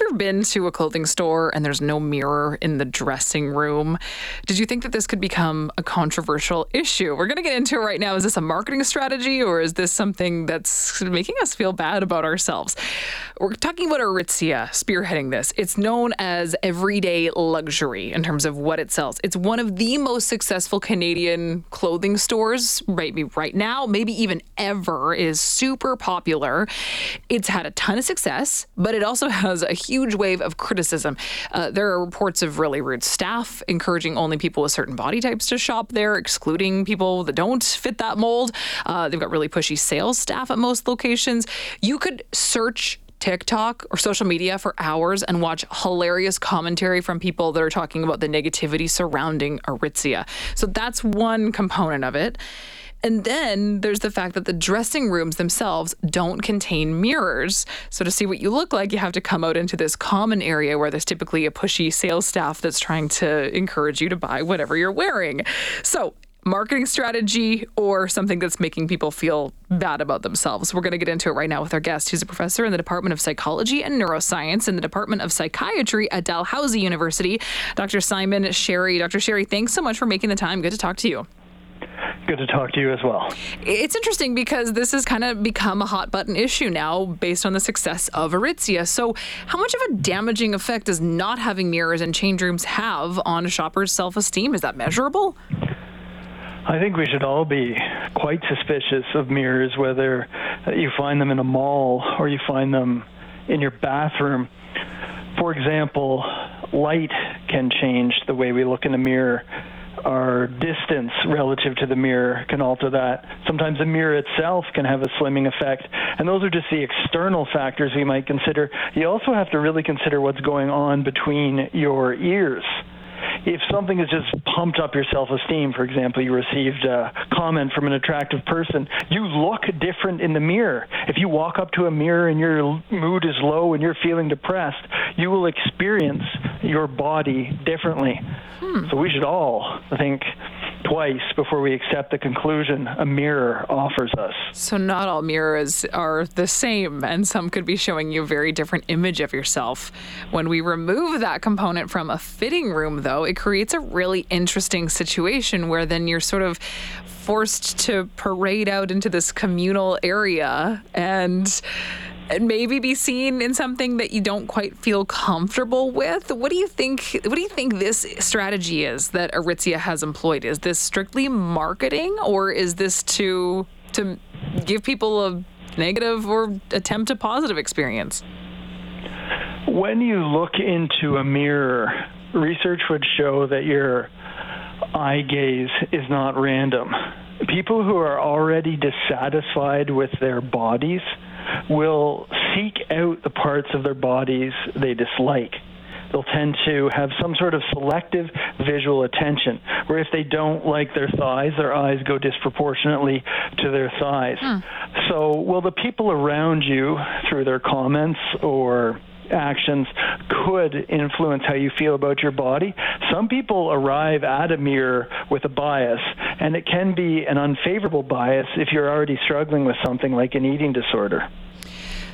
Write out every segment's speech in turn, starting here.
Ever been to a clothing store and there's no mirror in the dressing room? Did you think that this could become a controversial issue? We're going to get into it right now. Is this a marketing strategy or is this something that's making us feel bad about ourselves? We're talking about Aritzia spearheading this. It's known as everyday luxury in terms of what it sells. It's one of the most successful Canadian clothing stores, maybe right now, maybe even ever, is super popular. It's had a ton of success, but it also has a huge wave of criticism. Uh, there are reports of really rude staff encouraging only people with certain body types to shop there, excluding people that don't fit that mold. Uh, they've got really pushy sales staff at most locations. You could search TikTok or social media for hours and watch hilarious commentary from people that are talking about the negativity surrounding Aritzia. So that's one component of it. And then there's the fact that the dressing rooms themselves don't contain mirrors. So to see what you look like, you have to come out into this common area where there's typically a pushy sales staff that's trying to encourage you to buy whatever you're wearing. So marketing strategy or something that's making people feel bad about themselves. We're going to get into it right now with our guest, who's a professor in the Department of Psychology and Neuroscience in the Department of Psychiatry at Dalhousie University, Dr. Simon Sherry. Dr. Sherry, thanks so much for making the time. Good to talk to you. Good to talk to you as well. It's interesting because this has kind of become a hot button issue now based on the success of Aritzia. So, how much of a damaging effect does not having mirrors and change rooms have on a shopper's self esteem? Is that measurable? I think we should all be quite suspicious of mirrors, whether you find them in a mall or you find them in your bathroom. For example, light can change the way we look in a mirror our distance relative to the mirror can alter that. Sometimes the mirror itself can have a slimming effect. And those are just the external factors we might consider. You also have to really consider what's going on between your ears if something has just pumped up your self esteem, for example, you received a comment from an attractive person, you look different in the mirror. If you walk up to a mirror and your mood is low and you're feeling depressed, you will experience your body differently. Hmm. So we should all I think twice before we accept the conclusion a mirror offers us. So, not all mirrors are the same, and some could be showing you a very different image of yourself. When we remove that component from a fitting room, though, it creates a really interesting situation where then you're sort of forced to parade out into this communal area and maybe be seen in something that you don't quite feel comfortable with. What do you think? What do you think this strategy is that Aritzia has employed? Is this strictly marketing, or is this to to give people a negative or attempt a positive experience? When you look into a mirror, research would show that your eye gaze is not random. People who are already dissatisfied with their bodies will seek out the parts of their bodies they dislike. They'll tend to have some sort of selective visual attention, where if they don't like their thighs, their eyes go disproportionately to their thighs. Hmm. So, will the people around you, through their comments or actions could influence how you feel about your body. Some people arrive at a mirror with a bias, and it can be an unfavorable bias if you're already struggling with something like an eating disorder.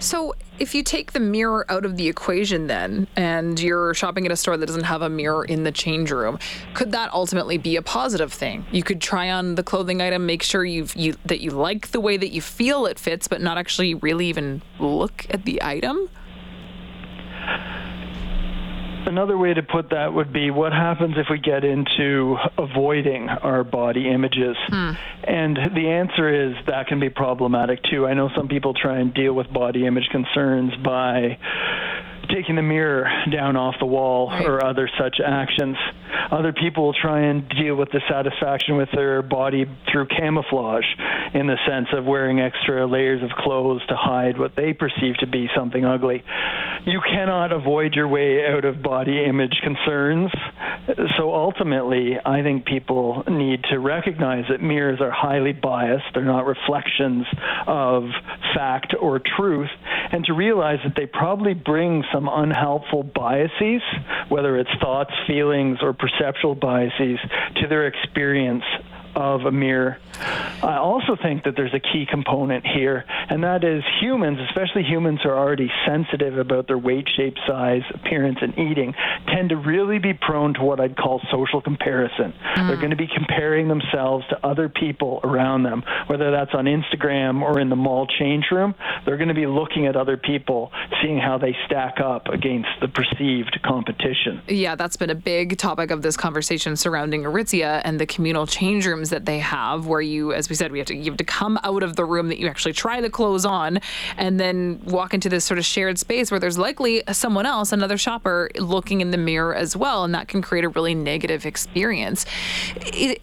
So, if you take the mirror out of the equation, then, and you're shopping at a store that doesn't have a mirror in the change room, could that ultimately be a positive thing? You could try on the clothing item, make sure you've you that you like the way that you feel it fits, but not actually really even look at the item. Another way to put that would be what happens if we get into avoiding our body images? Hmm. And the answer is that can be problematic too. I know some people try and deal with body image concerns by taking the mirror down off the wall right. or other such actions. Other people try and deal with dissatisfaction with their body through camouflage in the sense of wearing extra layers of clothes to hide what they perceive to be something ugly. You cannot avoid your way out of body image concerns. So ultimately, I think people need to recognize that mirrors are highly biased. They're not reflections of fact or truth, and to realize that they probably bring some unhelpful biases, whether it's thoughts, feelings, or perceptual biases, to their experience of a mirror. I also think that there's a key component here, and that is humans, especially humans who are already sensitive about their weight, shape, size, appearance, and eating, tend to really be prone to what I'd call social comparison. Mm. They're going to be comparing themselves to other people around them, whether that's on Instagram or in the mall change room. They're going to be looking at other people, seeing how they stack up against the perceived competition. Yeah, that's been a big topic of this conversation surrounding Aritzia and the communal change that they have, where you, as we said, we have to you have to come out of the room that you actually try the clothes on, and then walk into this sort of shared space where there's likely someone else, another shopper, looking in the mirror as well, and that can create a really negative experience. It,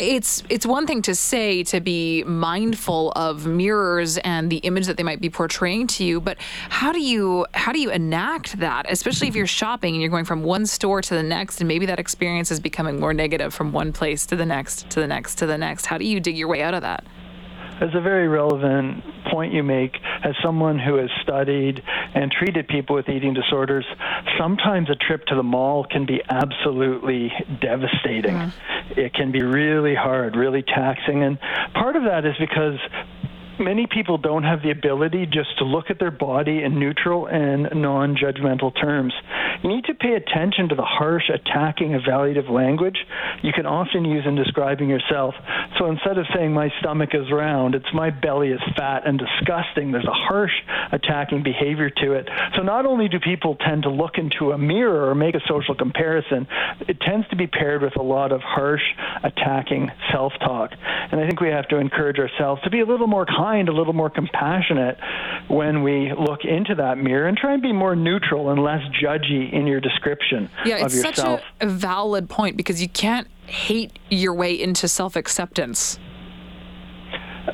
it's it's one thing to say to be mindful of mirrors and the image that they might be portraying to you, but how do you how do you enact that, especially if you're shopping and you're going from one store to the next and maybe that experience is becoming more negative from one place to the next to the next to the next. How do you dig your way out of that? It's a very relevant point you make as someone who has studied and treated people with eating disorders. Sometimes a trip to the mall can be absolutely devastating. Mm-hmm. It can be really hard, really taxing. And part of that is because many people don't have the ability just to look at their body in neutral and non judgmental terms. You need to pay attention to the harsh, attacking, evaluative language you can often use in describing yourself. So instead of saying my stomach is round, it's my belly is fat and disgusting. There's a harsh, attacking behavior to it. So not only do people tend to look into a mirror or make a social comparison, it tends to be paired with a lot of harsh, attacking self talk. And I think we have to encourage ourselves to be a little more kind, a little more compassionate when we look into that mirror and try and be more neutral and less judgy in your description yeah, of yourself. Yeah, it's such a valid point because you can't hate your way into self acceptance.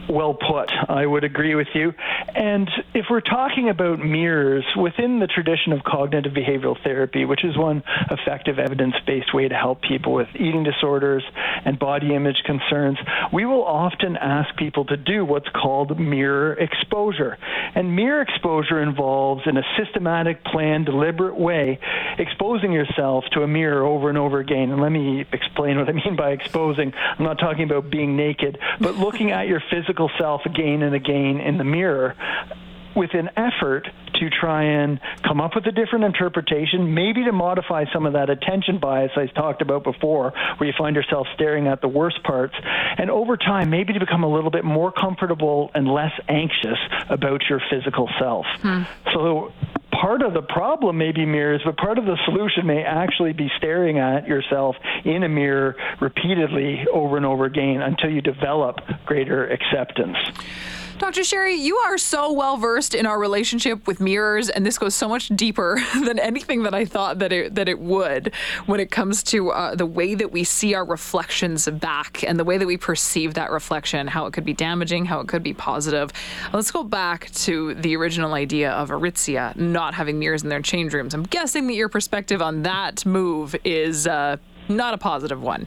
Well put. I would agree with you. And if we're talking about mirrors within the tradition of cognitive behavioral therapy, which is one effective evidence based way to help people with eating disorders and body image concerns, we will often ask people to do what's called mirror exposure. And mirror exposure involves, in a systematic, planned, deliberate way, exposing yourself to a mirror over and over again. And let me explain what I mean by exposing. I'm not talking about being naked, but looking at your physical self again and again in the mirror with an effort to try and come up with a different interpretation, maybe to modify some of that attention bias I talked about before, where you find yourself staring at the worst parts, and over time, maybe to become a little bit more comfortable and less anxious about your physical self. Hmm. So part of the problem may be mirrors, but part of the solution may actually be staring at yourself in a mirror repeatedly over and over again until you develop greater acceptance. Dr. Sherry, you are so well versed in our relationship with mirrors, and this goes so much deeper than anything that I thought that it that it would when it comes to uh, the way that we see our reflections back and the way that we perceive that reflection, how it could be damaging, how it could be positive. Let's go back to the original idea of Aritzia not having mirrors in their change rooms. I'm guessing that your perspective on that move is uh, not a positive one.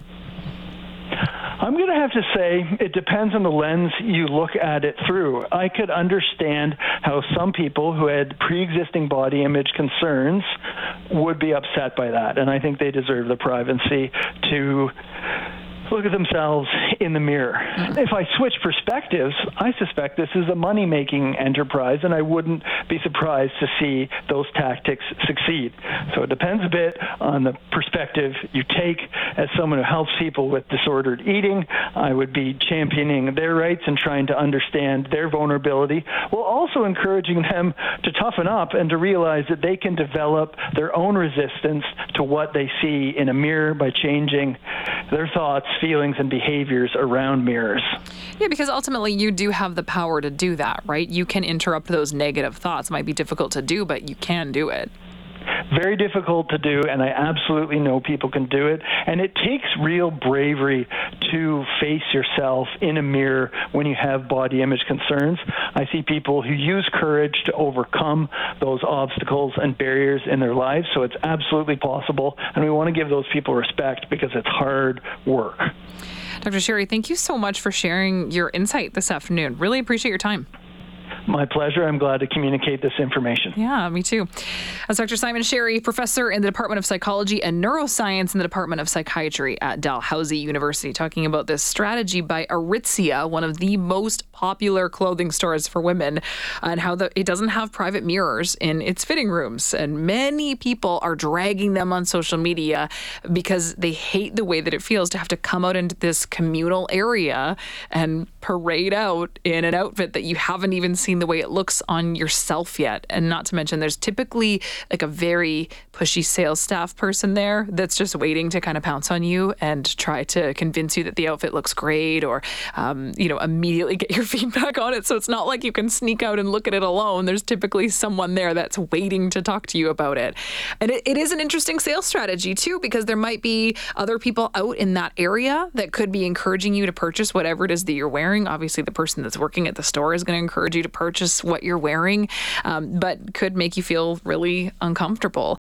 I'm going to have to say it depends on the lens you look at it through. I could understand how some people who had pre existing body image concerns would be upset by that, and I think they deserve the privacy to look at themselves in the mirror. If I switch perspectives, I suspect this is a money making enterprise, and I wouldn't be surprised to see those tactics succeed. So it depends a bit on the perspective you take. As someone who helps people with disordered eating, I would be championing their rights and trying to understand their vulnerability, while also encouraging them to toughen up and to realize that they can develop their own resistance to what they see in a mirror by changing their thoughts, feelings, and behaviors around mirrors. Yeah, because ultimately you do have the power to do that, right? You can interrupt those negative thoughts. It might be difficult to do, but you can do it very difficult to do, and I absolutely know people can do it. And it takes real bravery to face yourself in a mirror when you have body image concerns. I see people who use courage to overcome those obstacles and barriers in their lives, so it's absolutely possible. And we want to give those people respect because it's hard work. Dr. Sherry, thank you so much for sharing your insight this afternoon. Really appreciate your time. My pleasure. I'm glad to communicate this information. Yeah, me too. That's Dr. Simon Sherry, professor in the Department of Psychology and Neuroscience in the Department of Psychiatry at Dalhousie University, talking about this strategy by Aritzia, one of the most popular clothing stores for women, and how the, it doesn't have private mirrors in its fitting rooms. And many people are dragging them on social media because they hate the way that it feels to have to come out into this communal area and parade out in an outfit that you haven't even seen the way it looks on yourself yet. And not to mention, there's typically like a very pushy sales staff person there that's just waiting to kind of pounce on you and try to convince you that the outfit looks great or, um, you know, immediately get your feedback on it. So it's not like you can sneak out and look at it alone. There's typically someone there that's waiting to talk to you about it. And it, it is an interesting sales strategy, too, because there might be other people out in that area that could be encouraging you to purchase whatever it is that you're wearing. Obviously, the person that's working at the store is going to encourage you to purchase what you're wearing, um, but could make you feel really uncomfortable.